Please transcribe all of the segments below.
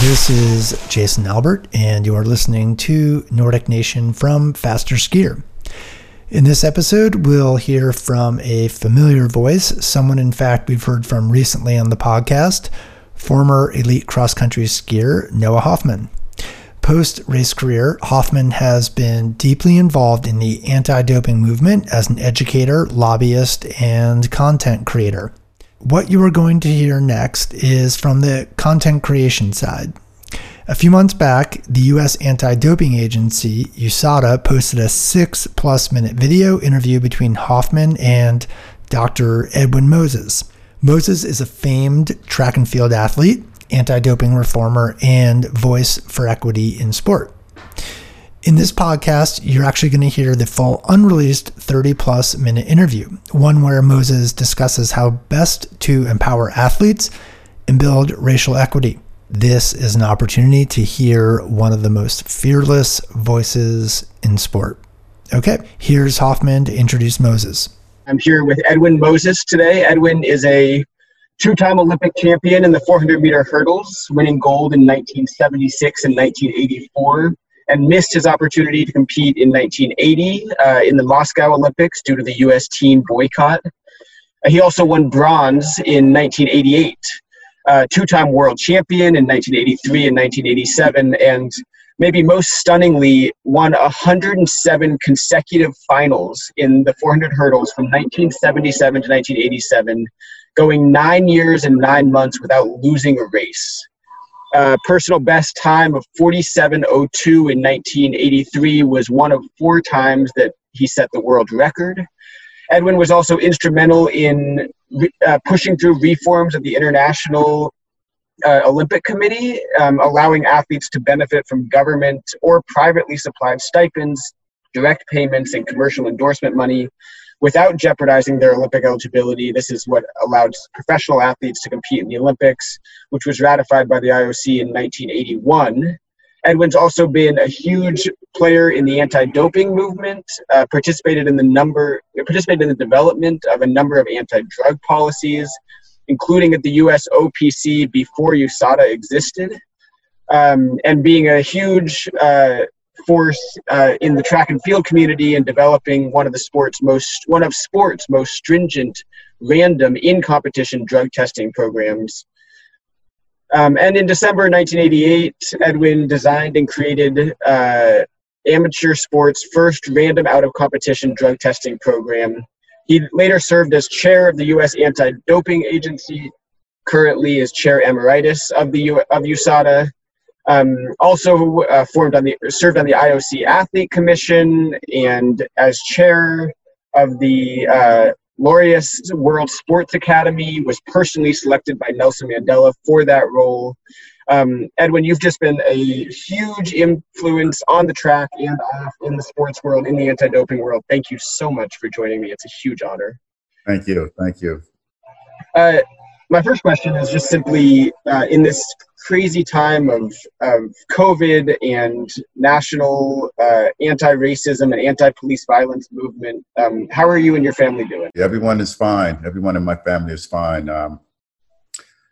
This is Jason Albert, and you are listening to Nordic Nation from Faster Skier. In this episode, we'll hear from a familiar voice, someone, in fact, we've heard from recently on the podcast, former elite cross country skier Noah Hoffman. Post race career, Hoffman has been deeply involved in the anti doping movement as an educator, lobbyist, and content creator. What you are going to hear next is from the content creation side. A few months back, the US anti doping agency, USADA, posted a six plus minute video interview between Hoffman and Dr. Edwin Moses. Moses is a famed track and field athlete, anti doping reformer, and voice for equity in sport. In this podcast, you're actually going to hear the full unreleased 30 plus minute interview, one where Moses discusses how best to empower athletes and build racial equity. This is an opportunity to hear one of the most fearless voices in sport. Okay, here's Hoffman to introduce Moses. I'm here with Edwin Moses today. Edwin is a two time Olympic champion in the 400 meter hurdles, winning gold in 1976 and 1984 and missed his opportunity to compete in 1980 uh, in the Moscow Olympics due to the U.S. team boycott. Uh, he also won bronze in 1988, uh, two-time world champion in 1983 and 1987, and maybe most stunningly, won 107 consecutive finals in the 400 hurdles from 1977 to 1987, going nine years and nine months without losing a race uh, personal best time of 47.02 in 1983 was one of four times that he set the world record. Edwin was also instrumental in uh, pushing through reforms of the International uh, Olympic Committee, um, allowing athletes to benefit from government or privately supplied stipends, direct payments, and commercial endorsement money without jeopardizing their Olympic eligibility. This is what allowed professional athletes to compete in the Olympics, which was ratified by the IOC in 1981. Edwin's also been a huge player in the anti-doping movement. Uh, participated in the number, participated in the development of a number of anti-drug policies, including at the U.S. OPC before USADA existed, um, and being a huge uh, force uh, in the track and field community and developing one of the sports most one of sports most stringent random in competition drug testing programs. Um, and in december 1988 edwin designed and created uh, amateur sports first random out of competition drug testing program. He later served as chair of the us anti-doping agency currently is chair emeritus of the U- of usada um, also uh, formed on the served on the IOC Athlete Commission and as chair of the uh, Laureus World Sports Academy. Was personally selected by Nelson Mandela for that role. Um, Edwin, you've just been a huge influence on the track and off in the sports world, in the anti-doping world. Thank you so much for joining me. It's a huge honor. Thank you. Thank you. Uh, my first question is just simply uh, in this crazy time of, of COVID and national uh, anti racism and anti police violence movement, um, how are you and your family doing? Everyone is fine. Everyone in my family is fine. Um,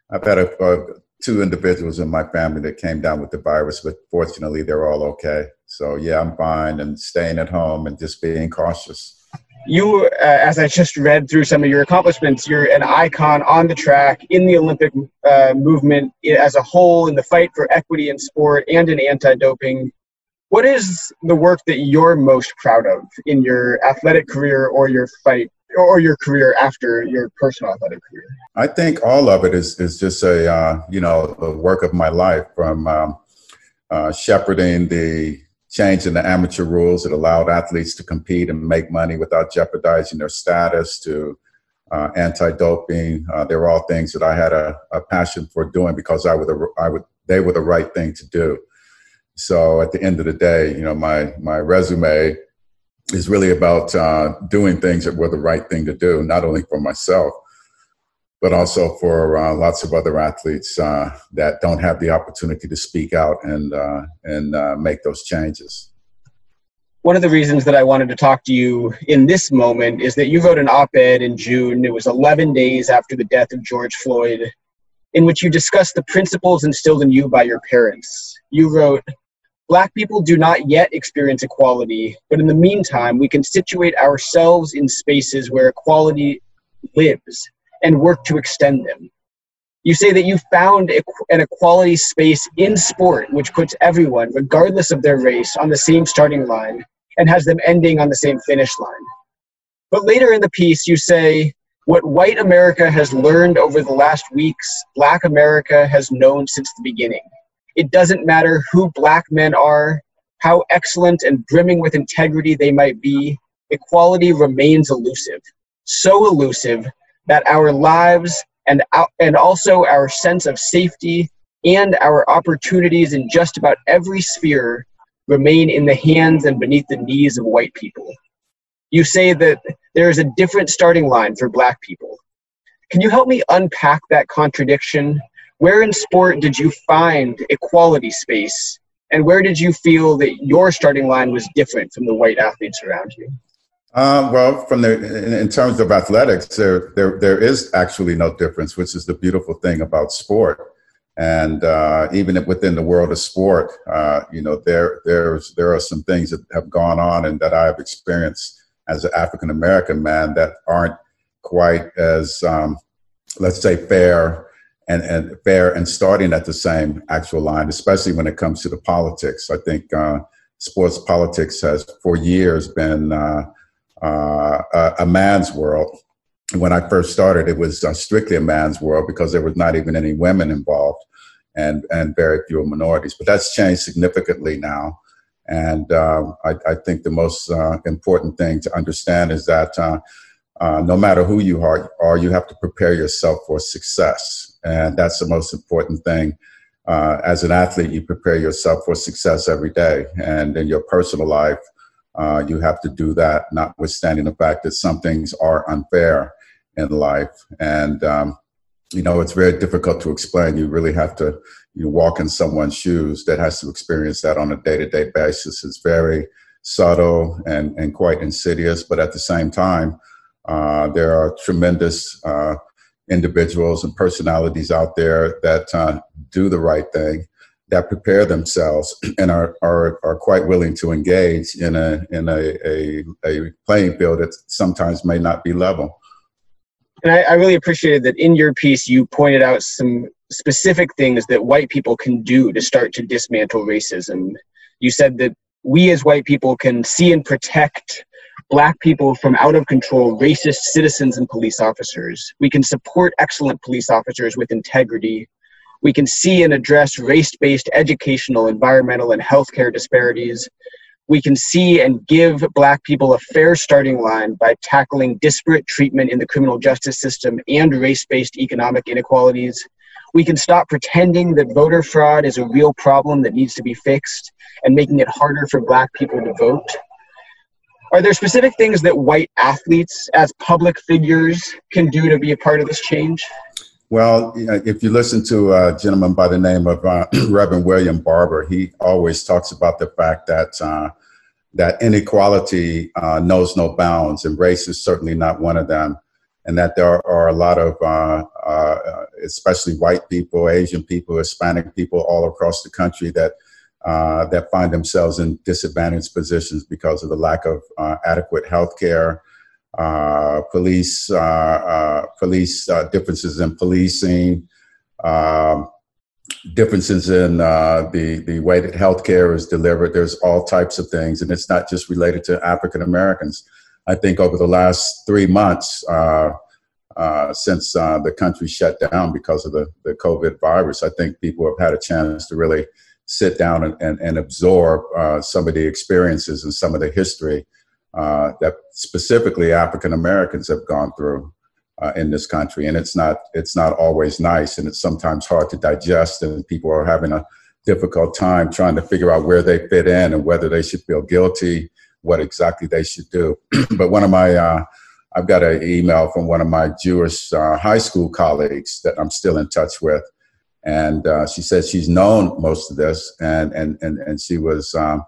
I've had a, a, two individuals in my family that came down with the virus, but fortunately they're all okay. So, yeah, I'm fine and staying at home and just being cautious you, uh, as I just read through some of your accomplishments, you're an icon on the track in the Olympic uh, movement as a whole, in the fight for equity in sport and in anti doping. What is the work that you're most proud of in your athletic career or your fight or your career after your personal athletic career? I think all of it is, is just a, uh, you know, the work of my life from um, uh, shepherding the change in the amateur rules that allowed athletes to compete and make money without jeopardizing their status to uh, anti-doping. Uh, they were all things that I had a, a, passion for doing because I would, I would, they were the right thing to do. So at the end of the day, you know, my my resume is really about uh, doing things that were the right thing to do, not only for myself, but also for uh, lots of other athletes uh, that don't have the opportunity to speak out and uh, and uh, make those changes. one of the reasons that I wanted to talk to you in this moment is that you wrote an op ed in June. It was 11 days after the death of George Floyd, in which you discussed the principles instilled in you by your parents. You wrote, Black people do not yet experience equality, but in the meantime, we can situate ourselves in spaces where equality lives and work to extend them. You say that you found an equality space in sport which puts everyone, regardless of their race, on the same starting line and has them ending on the same finish line. But later in the piece, you say, what white America has learned over the last weeks, black America has known since the beginning. It doesn't matter who black men are, how excellent and brimming with integrity they might be, equality remains elusive. So elusive that our lives and, and also our sense of safety and our opportunities in just about every sphere remain in the hands and beneath the knees of white people. You say that there is a different starting line for black people. Can you help me unpack that contradiction? Where in sport did you find equality space? And where did you feel that your starting line was different from the white athletes around you? Uh, well, from the in, in, terms of athletics, there, there there is actually no difference, which is the beautiful thing about sport. And uh, even within the world of sport, uh, you know, there there's there are some things that have gone on and that I have experienced as an African American man that aren't quite as um, let's say fair and, and fair and starting at the same actual line, especially when it comes to the politics. I think uh, sports politics has for years been uh, a, a man's world when I first started, it was uh, strictly a man's world because there was not even any women involved and, and very few minorities. But that's changed significantly now. And uh, I, I, think the most uh, important thing to understand is that uh, uh, no matter who you are, are, you have to prepare yourself for success. And that's the most important thing. Uh, as an athlete, you prepare yourself for success every day. And in your personal life, you have to do that, notwithstanding the fact that some things are unfair in life. And, um, you know, it's very difficult to explain. You really have to you know, walk in someone's shoes that has to experience that on a day to day basis. It's very subtle and, and quite insidious, but at the same time, uh, there are tremendous uh, individuals and personalities out there that uh, do the right thing, that prepare themselves, and are, are, are quite willing to engage in a in a, a, a playing field that sometimes may not be level. And I, I really appreciated that in your piece you pointed out some specific things that white people can do to start to dismantle racism. You said that we as white people can see and protect black people from out of control racist citizens and police officers. We can support excellent police officers with integrity. We can see and address race based educational, environmental, and healthcare disparities we can see and give Black people a fair starting line by tackling disparate treatment in the criminal justice system and race based economic inequalities. We can stop pretending that voter fraud is a real problem that needs to be fixed and making it harder for Black people to vote. Are there specific things that white athletes, as public figures, can do to be a part of this change? Well, if you listen to a gentleman by the name of uh, Reverend William Barber, he always talks about the fact that uh, that inequality uh, knows no bounds, and race is certainly not one of them. And that there are a lot of, uh, uh, especially white people, Asian people, Hispanic people, all across the country that uh, that find themselves in disadvantaged positions because of the lack of adequate health care police uh, uh, police differences in policing, um, differences in the the way that healthcare is delivered. There's all types of things, and it's not just related to African Americans. I think over the last three months, uh, uh, since uh, the country shut down because of the, the COVID virus, I think people have had a chance to really sit down and, and, and absorb some of the experiences and some of the history uh, that specifically African Americans have gone through uh, in this country, and it's not it's not always nice, and it's sometimes hard to digest, and people are having a difficult time trying to figure out where they fit in and whether they should feel guilty, what exactly they should do. but one of my uh, I've got an email from one of my Jewish uh, high school colleagues that I'm still in touch with, and uh, she said she's known most of this, and and and and she was. Um,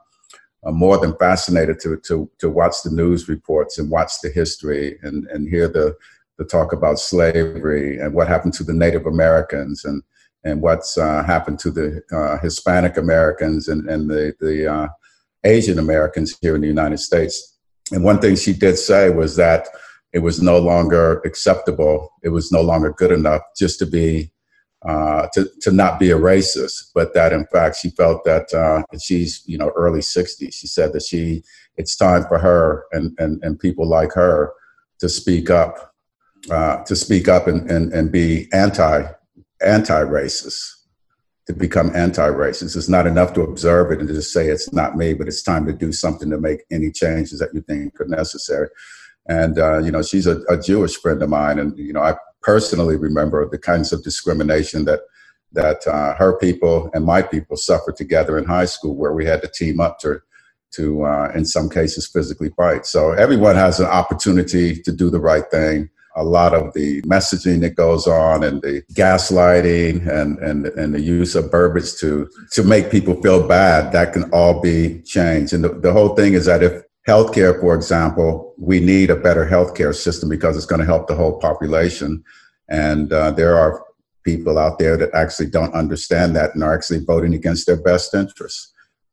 uh, more than fascinated to, to, to watch the news reports and watch the history and, and hear the, the talk about slavery and what happened to the Native Americans and, and what's uh, happened to the uh, Hispanic Americans and, and the, the uh, Asian Americans here in the United States. And one thing she did say was that it was no longer acceptable, it was no longer good enough just to be uh, to, to not be a racist, but that in fact she felt that uh, she's you know early 60s. She said that she it's time for her and and, and people like her to speak up, uh, to speak up and, and, and be anti anti racist, to become anti racist. It's not enough to observe it and to just say it's not me, but it's time to do something to make any changes that you think are necessary. And uh, you know she's a, a Jewish friend of mine, and you know I personally remember the kinds of discrimination that that uh, her people and my people suffered together in high school, where we had to team up to to uh, in some cases physically fight. So everyone has an opportunity to do the right thing. A lot of the messaging that goes on and the gaslighting and, and, and the use of verbiage to, to make people feel bad, that can all be changed. And the, the whole thing is that if Healthcare, for example, we need a better healthcare system because it's going to help the whole population. And uh, there are people out there that actually don't understand that and are actually voting against their best interests.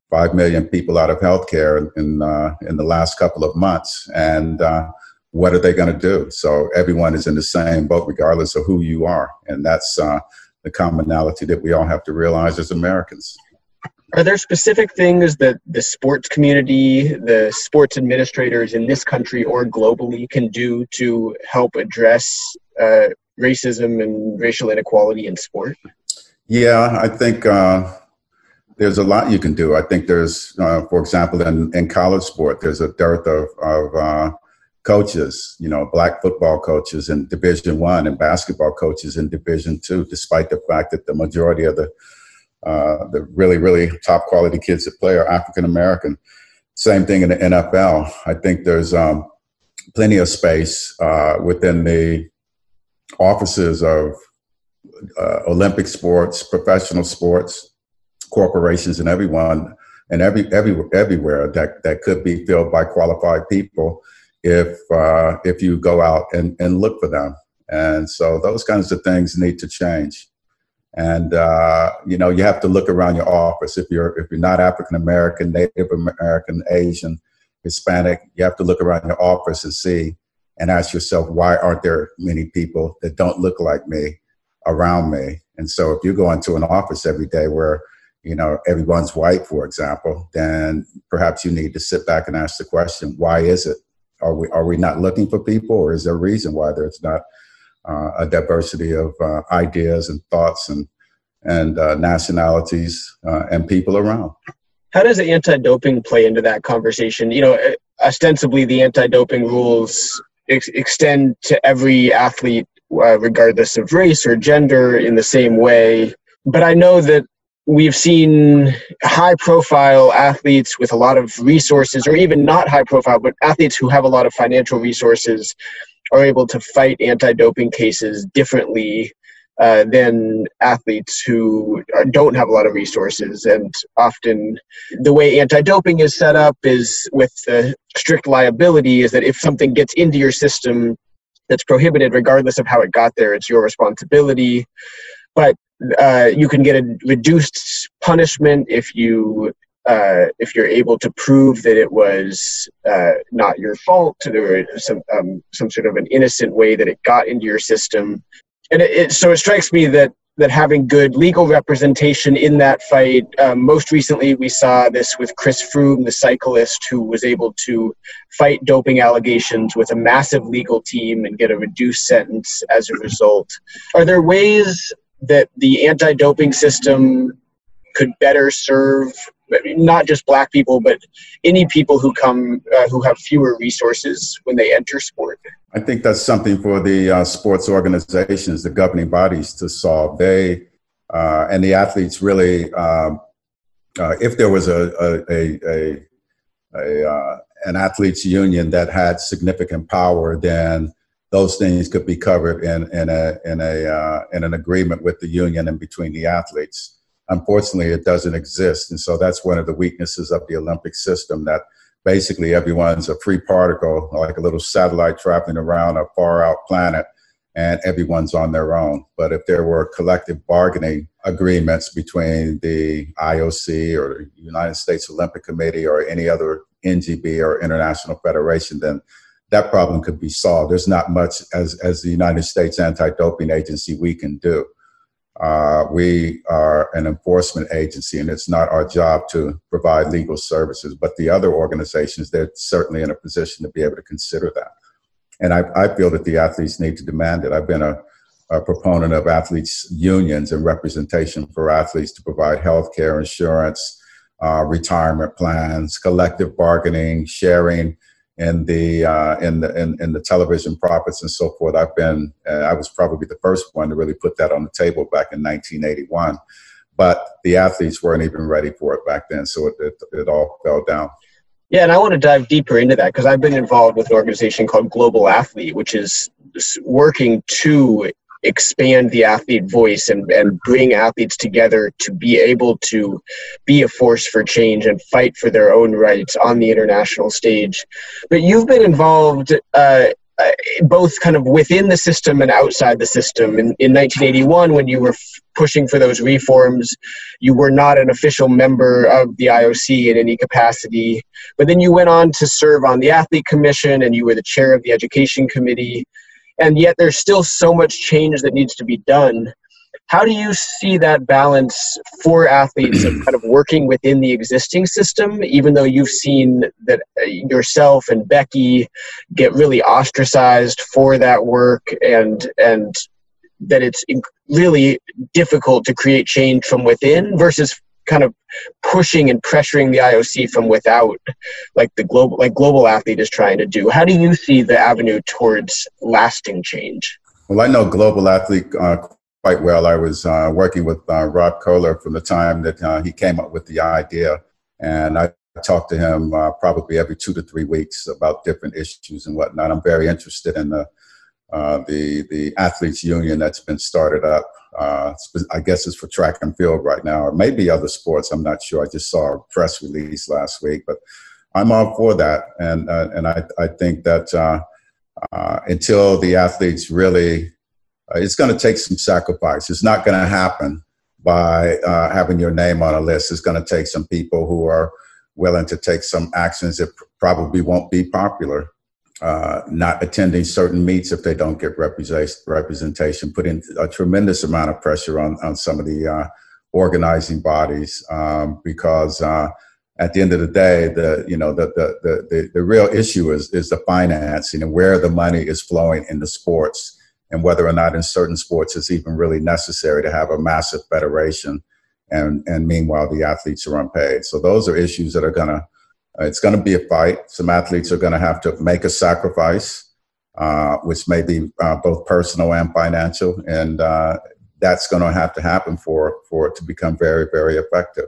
Five million people out of healthcare in uh, in the last couple of months, and uh, what are they going to do? So everyone is in the same boat, regardless of who you are, and that's uh, the commonality that we all have to realize as Americans. Are there specific things that the sports community, the sports administrators in this country or globally can do to help address uh, racism and racial inequality in sport? Yeah, I think uh, there's a lot you can do. I think there's, uh, for example, in, in college sport, there's a dearth of, of uh, coaches, you know, black football coaches in Division One and basketball coaches in Division Two, despite the fact that the majority of the uh, the really, really top quality kids that play are African American. Same thing in the NFL. I think there's um, plenty of space uh, within the offices of uh, Olympic sports, professional sports, corporations, and everyone, and every, every everywhere that that could be filled by qualified people if uh, if you go out and, and look for them. And so those kinds of things need to change and uh, you know you have to look around your office. If you're if you're not african american native american asian hispanic you have to look around your office and see and ask yourself why aren't there many people that don't look like me around me? And so if you go into an office every day where you know everyone's white for example then perhaps you need to sit back and ask the question why is it? Are we are we not looking for people or is there a reason why there's not a diversity of uh, ideas and thoughts and and uh, nationalities uh, and people around. How does anti-doping play into that conversation? You know, ostensibly the anti-doping rules ex- extend to every athlete, uh, regardless of race or gender, in the same way. But I know that we've seen high profile athletes with a lot of resources or even not high profile but athletes who have a lot of financial resources are able to fight anti-doping cases differently uh, than athletes who don't have a lot of resources. And often, the way anti-doping is set up is with the strict liability is that if something gets into your system that's prohibited, regardless of how it got there, it's your responsibility. But uh, you can get a reduced punishment if you uh, if you're able to prove that it was uh, not your fault or some um, some sort of an innocent way that it got into your system, and it, it, so it strikes me that that having good legal representation in that fight. Um, most recently, we saw this with Chris Froome, the cyclist, who was able to fight doping allegations with a massive legal team and get a reduced sentence as a result. Are there ways that the anti-doping system could better serve not just black people, but any people who come uh, who have fewer resources when they enter sport. I think that's something for the uh, sports organizations, the governing bodies, to solve. They uh, and the athletes really, um, uh, if there was a a, a, a uh, an athletes union that had significant power, then those things could be covered in in a in a uh, in an agreement with the union and between the athletes. Unfortunately, it doesn't exist. And so that's one of the weaknesses of the Olympic system that basically everyone's a free particle, like a little satellite traveling around a far out planet, and everyone's on their own. But if there were collective bargaining agreements between the IOC or the United States Olympic Committee or any other NGB or international federation, then that problem could be solved. There's not much as, as the United States Anti-Doping Agency we can do. Uh, we are an enforcement agency, and it's not our job to provide legal services. But the other organizations, they're certainly in a position to be able to consider that. And I, I feel that the athletes need to demand it. I've been a, a proponent of athletes' unions and representation for athletes to provide health care, insurance, uh, retirement plans, collective bargaining, sharing in the uh, in the in, the television profits and so forth. I've been uh, I was probably the first one to really put that on the table back in 1981, but the athletes weren't even ready for it back then, so it it, it all fell down. Yeah, and I want to dive deeper into that because I've been involved with an organization called Global Athlete, which is working to expand the athlete voice and, and bring athletes together to be able to be a force for change and fight for their own rights on the international stage. But you've been involved uh, uh both kind of within the system and outside the system. In, in 1981, when you were f- pushing for those reforms, you were not an official member of the IOC in any capacity. But then you went on to serve on the Athlete Commission and you were the chair of the Education Committee and yet there's still so much change that needs to be done. How do you see that balance for athletes of kind of working within the existing system even though you've seen that uh, yourself and becky get really ostracized for that work and and that it's really difficult to create change from within versus kind of pushing and pressuring the IOC from without, like the global like global athlete is trying to do. How do you see the avenue towards lasting change? Well, I know global athlete uh, quite well. I was uh, working with uh, Rob Koehler from the time that uh, he came up with the idea, and I talked to him uh, probably every two to three weeks about different issues and whatnot. I'm very interested in the uh, the the athletes union that's been started up. Uh, I guess it's for track and field right now, or maybe other sports. I'm not sure. I just saw a press release last week, but I'm all for that, and uh, and I I think that uh, uh until the athletes really, uh, it's going to take some sacrifice. It's not going to happen by uh, having your name on a list. It's going to take some people who are willing to take some actions that probably won't be popular uh, not attending certain meets if they don't get representation, putting a tremendous amount of pressure on, on some of the uh, organizing bodies um, because uh, at the end of the day, the you know the, the the the real issue is is the financing and where the money is flowing in the sports and whether or not in certain sports it's even really necessary to have a massive federation and and meanwhile the athletes are unpaid. So those are issues that are going to it's going to be a fight. Some athletes are going to have to make a sacrifice, uh, which may be uh, both personal and financial, and uh, that's going to have to happen for for it to become very, very effective.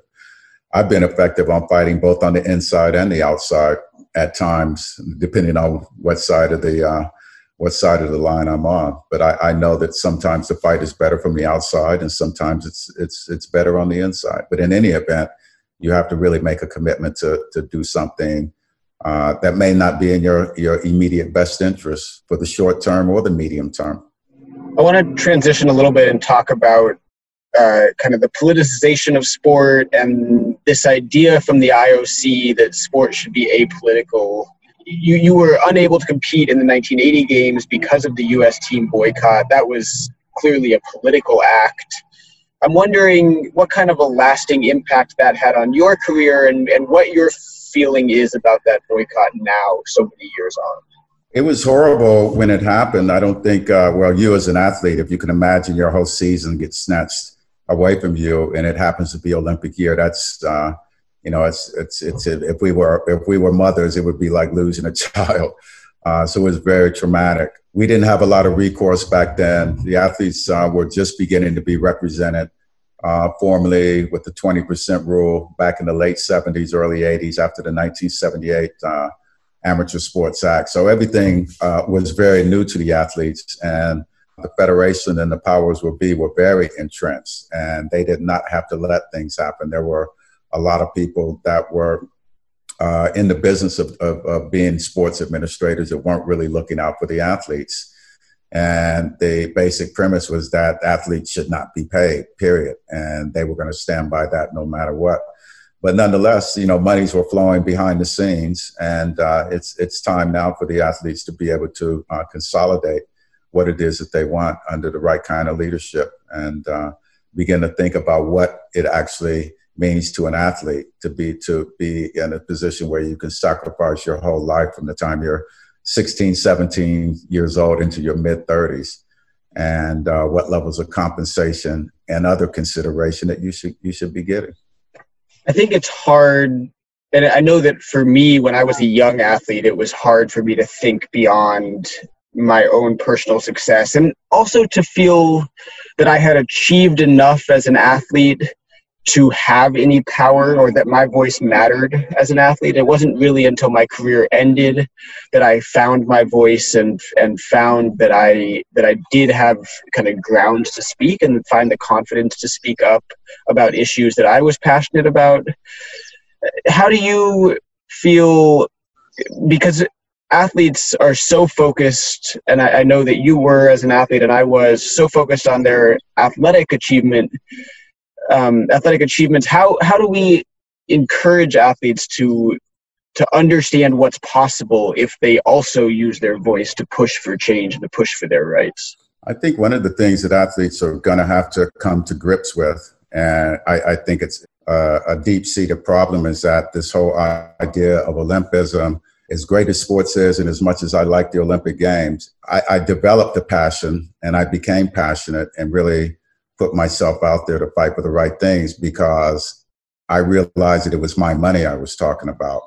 I've been effective on fighting both on the inside and the outside at times, depending on what side of the uh, what side of the line I'm on. But I, I, know that sometimes the fight is better from the outside, and sometimes it's it's it's better on the inside. But in any event you have to really make a commitment to, to do something uh, that may not be in your, your immediate best interest for the short term or the medium term. I want to transition a little bit and talk about uh, kind of the politicization of sport and this idea from the IOC that sport should be apolitical. You, you were unable to compete in the 1980 games because of the U.S. team boycott. That was clearly a political act. I'm wondering what kind of a lasting impact that had on your career and, and what your feeling is about that boycott now, so many years on. It was horrible when it happened. I don't think, uh, well, you as an athlete, if you can imagine your whole season gets snatched away from you and it happens to be Olympic year, that's, uh, you know, it's, it's, it's, if we were, if we were mothers, it would be like losing a child. Uh, so it was very traumatic. We didn't have a lot of recourse back then. The athletes uh, were just beginning to be represented uh, formally with the 20% rule back in the late 70s, early 80s after the 1978 uh, Amateur Sports Act. So everything uh, was very new to the athletes. And the federation and the powers will be were very entrenched and they did not have to let things happen. There were a lot of people that were uh, in the business of, of, of, being sports administrators that weren't really looking out for the athletes. And the basic premise was that athletes should not be paid, period. And they were going to stand by that no matter what. But nonetheless, you know, monies were flowing behind the scenes, and uh, it's it's time now for the athletes to be able to uh, consolidate what it is that they want under the right kind of leadership and uh, begin to think about what it actually means to an athlete to be to be in a position where you can sacrifice your whole life from the time you're 16 17 years old into your mid 30s and uh, what levels of compensation and other consideration that you should you should be getting. I think it's hard and i know that for me when i was a young athlete it was hard for me to think beyond my own personal success. And also to feel that I had achieved enough as an athlete to have any power or that my voice mattered as an athlete. It wasn't really until my career ended that I found my voice and and found that I that I did have kind of grounds to speak and find the confidence to speak up about issues that I was passionate about. How do you feel because athletes are so focused, and I, I, know that you were as an athlete, and I was so focused on their athletic achievement, um, athletic achievements. How how do we encourage athletes to to understand what's possible if they also use their voice to push for change and to push for their rights? I think one of the things that athletes are going to have to come to grips with, and I, I think it's a, a deep seated problem, is that this whole idea of Olympism as great as sports is and as much as I like the Olympic Games, I, I, developed a passion and I became passionate and really put myself out there to fight for the right things because I realized that it was my money I was talking about.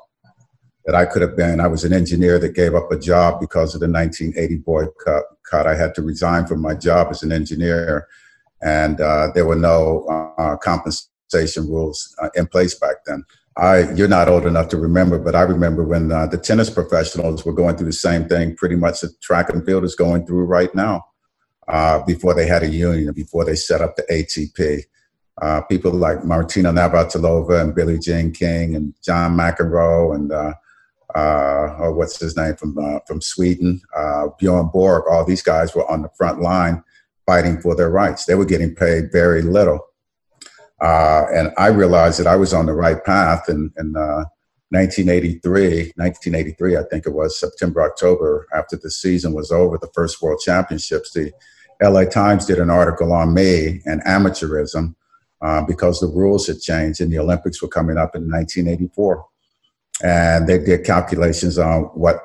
That I could have been, I was an engineer that gave up a job because of the 1980 boycott. I had to resign from my job as an engineer, and uh, there were no uh, compensation rules uh, in place back then. I you're not old enough to remember, but I remember when uh, the tennis professionals were going through the same thing. Pretty much the track and field is going through right now. Uh, before they had a union, before they set up the ATP, uh, people like Martina Navratilova and Billie Jean King and John McEnroe and uh, uh, or what's his name from uh, from Sweden, Bjorn Borg. All these guys were on the front line fighting for their rights. They were getting paid very little. And I realized that I was on the right path. in uh, 1983, 1983, I think it was September, October, after the season was over, the first World Championships, the LA Times did an article on me and amateurism uh, because the rules had changed and the Olympics were coming up in 1984. And they did calculations on what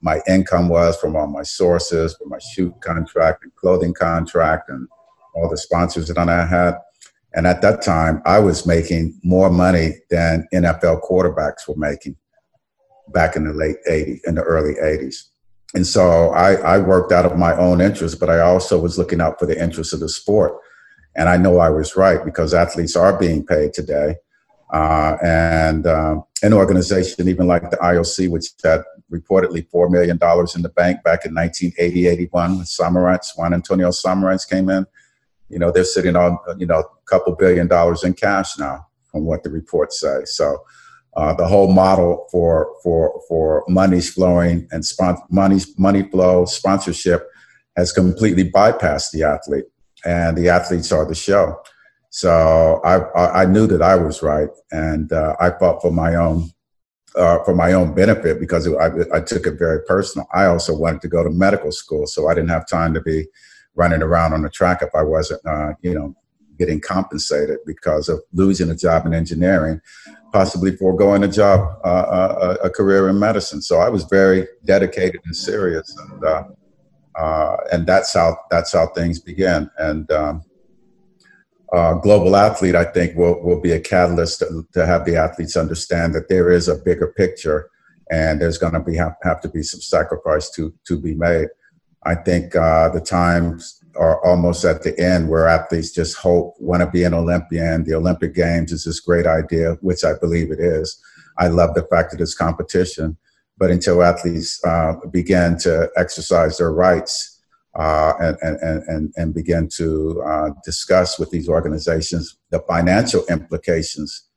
my income was from all my sources, from my shoot contract and clothing contract and all the sponsors that I had. And at that time, I was making more money than NFL quarterbacks were making back in the late 80s, in the early 80s. And so I, I worked out of my own interest, but I also was looking out for the interests of the sport. And I know I was right because athletes are being paid today. Uh, and uh, an organization, even like the IOC, which had reportedly $4 million in the bank back in 1980 81 when Juan Antonio Samaranch came in, you know, they're sitting on, you know, a couple billion dollars in cash now, from what the reports say. So uh, the whole model for for for money's flowing and spon- money's money flow sponsorship has completely bypassed the athlete, and the athletes are the show. So I I knew that I was right, and uh, I fought for my own uh, for my own benefit because I, I took it very personal. I also wanted to go to medical school, so I didn't have time to be running around on the track if I wasn't, uh, you know, getting compensated because of losing a job in engineering, possibly foregoing a job, uh, uh, a, a, career in medicine. So I was very dedicated and serious, and uh, uh and that's how that's how things began. And um, global athlete, I think, will will be a catalyst to, to, have the athletes understand that there is a bigger picture, and there's going to be have, have to be some sacrifice to to be made. I think uh, the times are almost at the end where athletes just hope, want to be an Olympian. The Olympic Games is this great idea, which I believe it is. I love the fact that it's competition. But until athletes uh, begin to exercise their rights uh, and, and, and, and begin to uh, discuss with these organizations the financial implications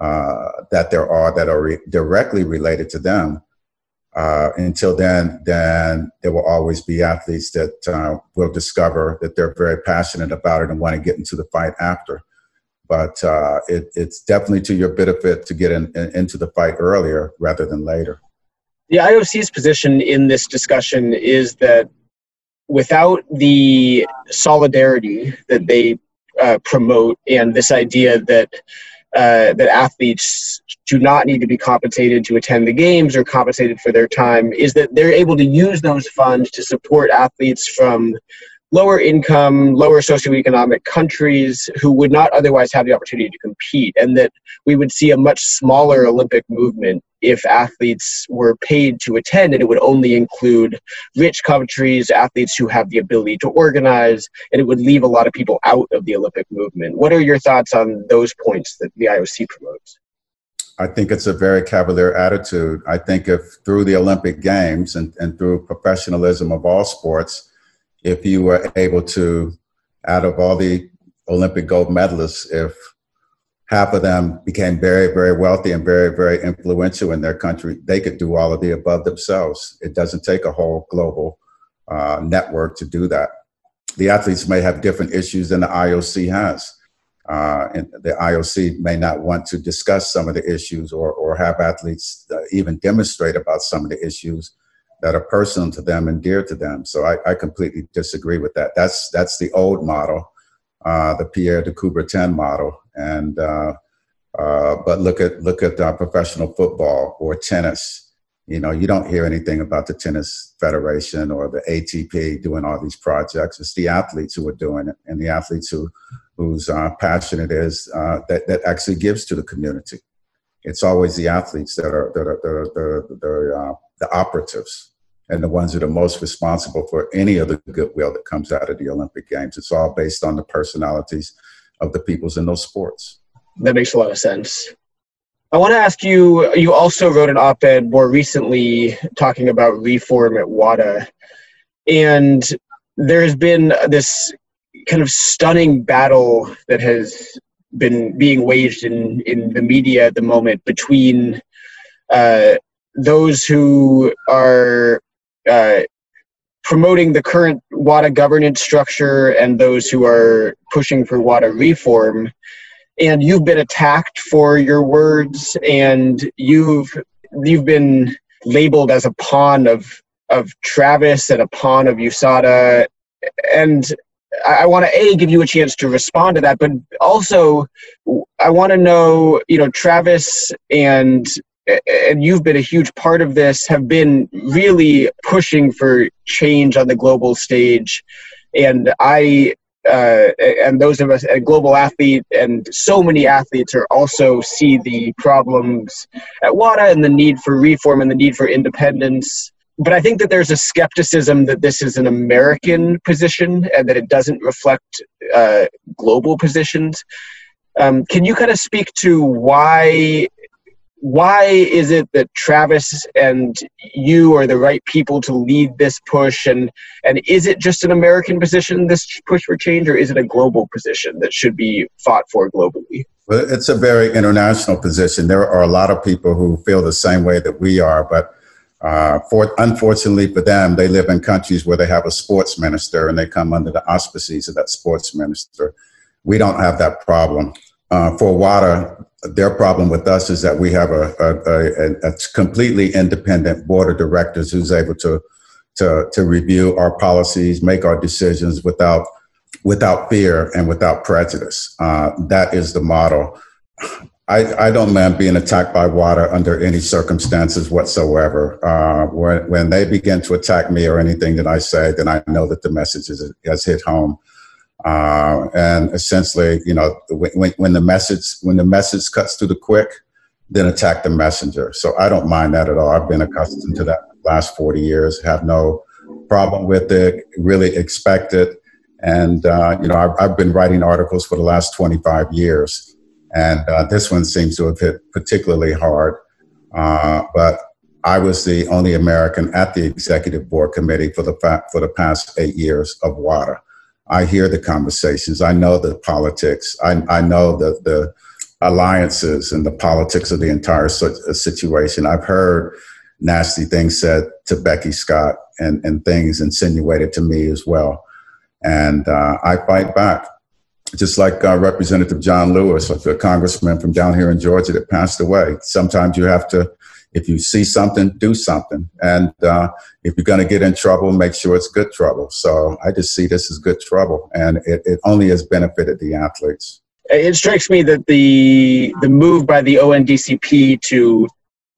uh, that there are that are re- directly related to them. Uh, until then, then there will always be athletes that uh, will discover that they're very passionate about it and want to get into the fight after. But uh, it, it's definitely to your benefit to get in, in, into the fight earlier rather than later. The IOC's position in this discussion is that without the solidarity that they uh, promote and this idea that uh, that athletes do not need to be compensated to attend the games or compensated for their time is that they're able to use those funds to support athletes from lower income, lower socioeconomic countries who would not otherwise have the opportunity to compete, and that we would see a much smaller Olympic movement if athletes were paid to attend, and it would only include rich countries, athletes who have the ability to organize, and it would leave a lot of people out of the Olympic movement. What are your thoughts on those points that the IOC promotes? I think it's a very cavalier attitude. I think if through the Olympic Games and, and through professionalism of all sports, if you were able to, out of all the Olympic gold medalists, if half of them became very, very wealthy and very, very influential in their country, they could do all of the above themselves. It doesn't take a whole global uh, network to do that. The athletes may have different issues than the IOC has. Uh, and the IOC may not want to discuss some of the issues or, or have athletes uh, even demonstrate about some of the issues that are personal to them and dear to them. So I, I completely disagree with that. That's that's the old model, uh, the Pierre de Coubertin model. And uh, uh, but look at look at uh, professional football or tennis. You know, you don't hear anything about the tennis federation or the ATP doing all these projects. It's the athletes who are doing it, and the athletes who whose uh, passion it is uh, that that actually gives to the community. It's always the athletes that are that are the the, the, the operatives and the ones that are most responsible for any of the goodwill that comes out of the Olympic Games. It's all based on the personalities of the peoples in those sports. That makes a lot of sense. I want to ask you you also wrote an op ed more recently talking about reform at WADA. And there has been this kind of stunning battle that has been being waged in, in the media at the moment between uh, those who are uh, promoting the current WADA governance structure and those who are pushing for WADA reform. And you've been attacked for your words, and you've you've been labeled as a pawn of of Travis and a pawn of USADA. And I, I want to a give you a chance to respond to that, but also I want to know, you know, Travis and and you've been a huge part of this, have been really pushing for change on the global stage. And I, uh, and those of us, a global athlete, and so many athletes are also see the problems at WADA and the need for reform and the need for independence. But I think that there's a skepticism that this is an American position and that it doesn't reflect uh, global positions. Um, can you kind of speak to why why is it that Travis and you are the right people to lead this push? And, and is it just an American position, this push for change, or is it a global position that should be fought for globally? Well, it's a very international position. There are a lot of people who feel the same way that we are, but uh, for, unfortunately for them, they live in countries where they have a sports minister and they come under the auspices of that sports minister. We don't have that problem. Uh, for WADA, their problem with us is that we have a, a, a, a, completely independent board of directors who's able to, to, to review our policies, make our decisions without, without fear and without prejudice. Uh, that is the model. I, I don't mind being attacked by WADA under any circumstances whatsoever. Uh, when, when they begin to attack me or anything that I say, then I know that the message is, has hit home. Uh, and essentially, you know, when, when the message when the message cuts through the quick, then attack the messenger. So I don't mind that at all. I've been accustomed to that last 40 years. Have no problem with it. Really expect it. And uh, you know, I've, I've, been writing articles for the last 25 years, and uh, this one seems to have hit particularly hard. Uh, but I was the only American at the executive board committee for the fa- for the past eight years of WADA. I hear the conversations. I know the politics. I, I know the the alliances and the politics of the entire situation. I've heard nasty things said to Becky Scott and, and things insinuated to me as well. And uh, I fight back. Just like uh, Representative John Lewis, the congressman from down here in Georgia that passed away. Sometimes you have to, if you see something, do something. And uh, if you're going to get in trouble, make sure it's good trouble. So I just see this as good trouble. And it, it only has benefited the athletes. It strikes me that the the move by the ONDCP to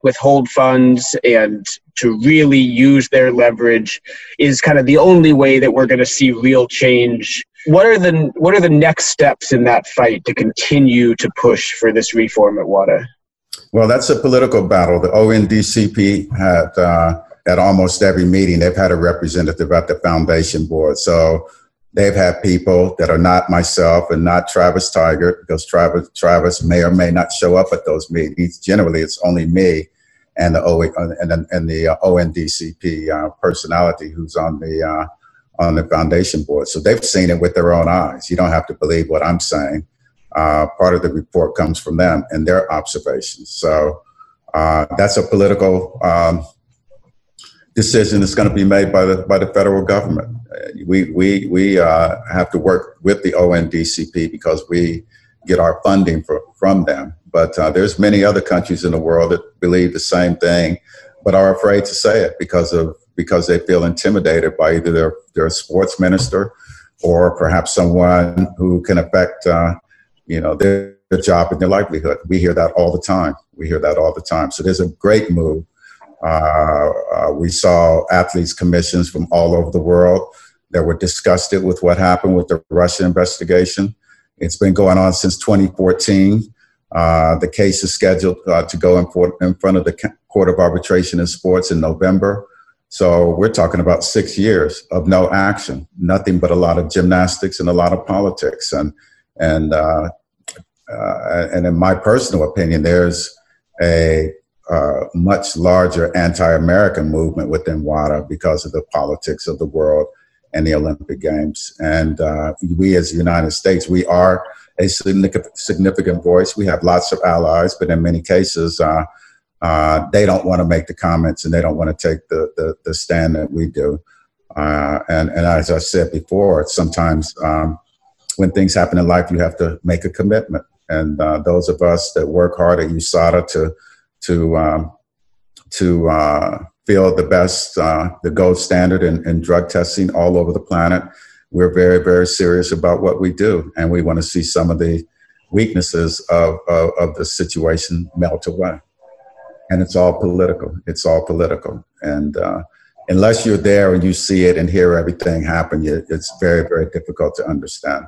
withhold funds and to really use their leverage is kind of the only way that we're going to see real change. What are the what are the next steps in that fight to continue to push for this reform at WADA? Well, that's a political battle. The ONDCP had uh, at almost every meeting they've had a representative at the foundation board. So they've had people that are not myself and not Travis Tygart because Travis Travis may or may not show up at those meetings. Generally, it's only me and the o, and, and the uh, ONDCP uh, personality who's on the uh, on the foundation board. So they've seen it with their own eyes. You don't have to believe what I'm saying. Uh, part of the report comes from them and their observations. So uh, that's a political um, decision that's going to be made by the by the federal government. We we we uh, have to work with the ONDCP because we get our funding for, from them. But uh, there's many other countries in the world that believe the same thing, but are afraid to say it because of because they feel intimidated by either their their sports minister or perhaps someone who can affect uh, you know their, their job and their livelihood. We hear that all the time. We hear that all the time. So there's a great move. Uh, uh we saw athletes commissions from all over the world that were disgusted with what happened with the Russia investigation. It's been going on since 2014. Uh, the case is scheduled uh, to go in, for, in, front of the Court of Arbitration in Sports in November. So we're talking about six years of no action, nothing but a lot of gymnastics and a lot of politics. And and uh, uh and in my personal opinion, there's a uh, much larger anti-American movement within WADA because of the politics of the world and the Olympic Games. And uh, we, as the United States, we are a significant voice. We have lots of allies, but in many cases, uh, uh, they don't want to make the comments and they don't want to take the, the, the stand that we do. Uh, and, and as I said before, sometimes um, when things happen in life, you have to make a commitment. And uh, those of us that work hard at USADA to to um, to uh, feel the best, uh, the gold standard in, in, drug testing all over the planet. We're very, very serious about what we do, and we want to see some of the weaknesses of, of, of the situation melt away. And it's all political. It's all political. And uh, unless you're there and you see it and hear everything happen, it's very, very difficult to understand.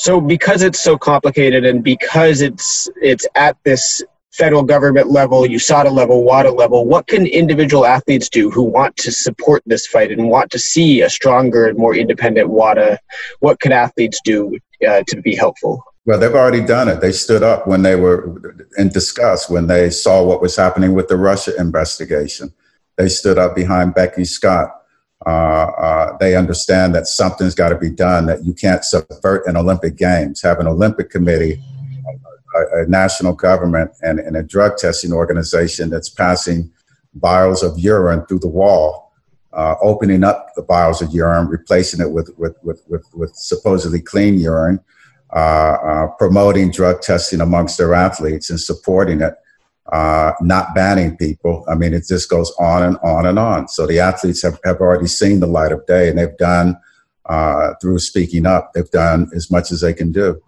So, because it's so complicated, and because it's it's at this federal government level, USADA level, WADA level, what can individual athletes do who want to support this fight and want to see a stronger and more independent WADA? What can athletes do uh, to be helpful? Well, they've already done it. They stood up when they were in disgust, when they saw what was happening with the Russia investigation. They stood up behind Becky Scott. Uh, uh, they understand that something's got to be done, that you can't subvert an Olympic Games, have an Olympic committee a, a national government and, and, a drug testing organization that's passing vials of urine through the wall, uh, opening up the vials of urine, replacing it with, with, with, with, with supposedly clean urine, uh, uh, promoting drug testing amongst their athletes and supporting it. Uh, not banning people. I mean, it just goes on and on and on. So the athletes have, have already seen the light of day and they've done, uh, through speaking up, they've done as much as they can do.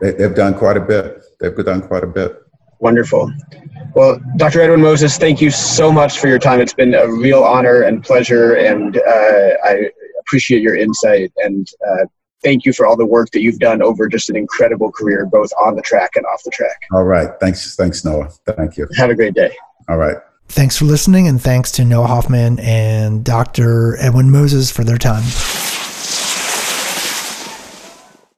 They, have done quite a bit they've done quite a bit. Wonderful. Well, Dr. Edwin Moses, thank you so much for your time. It's been a real honor and pleasure, and uh, I appreciate your insight. And uh, thank you for all the work that you've done over just an incredible career, both on the track and off the track. All right. Thanks. Thanks, Noah. Thank you. Have a great day. All right. Thanks for listening, and thanks to Noah Hoffman and Dr. Edwin Moses for their time.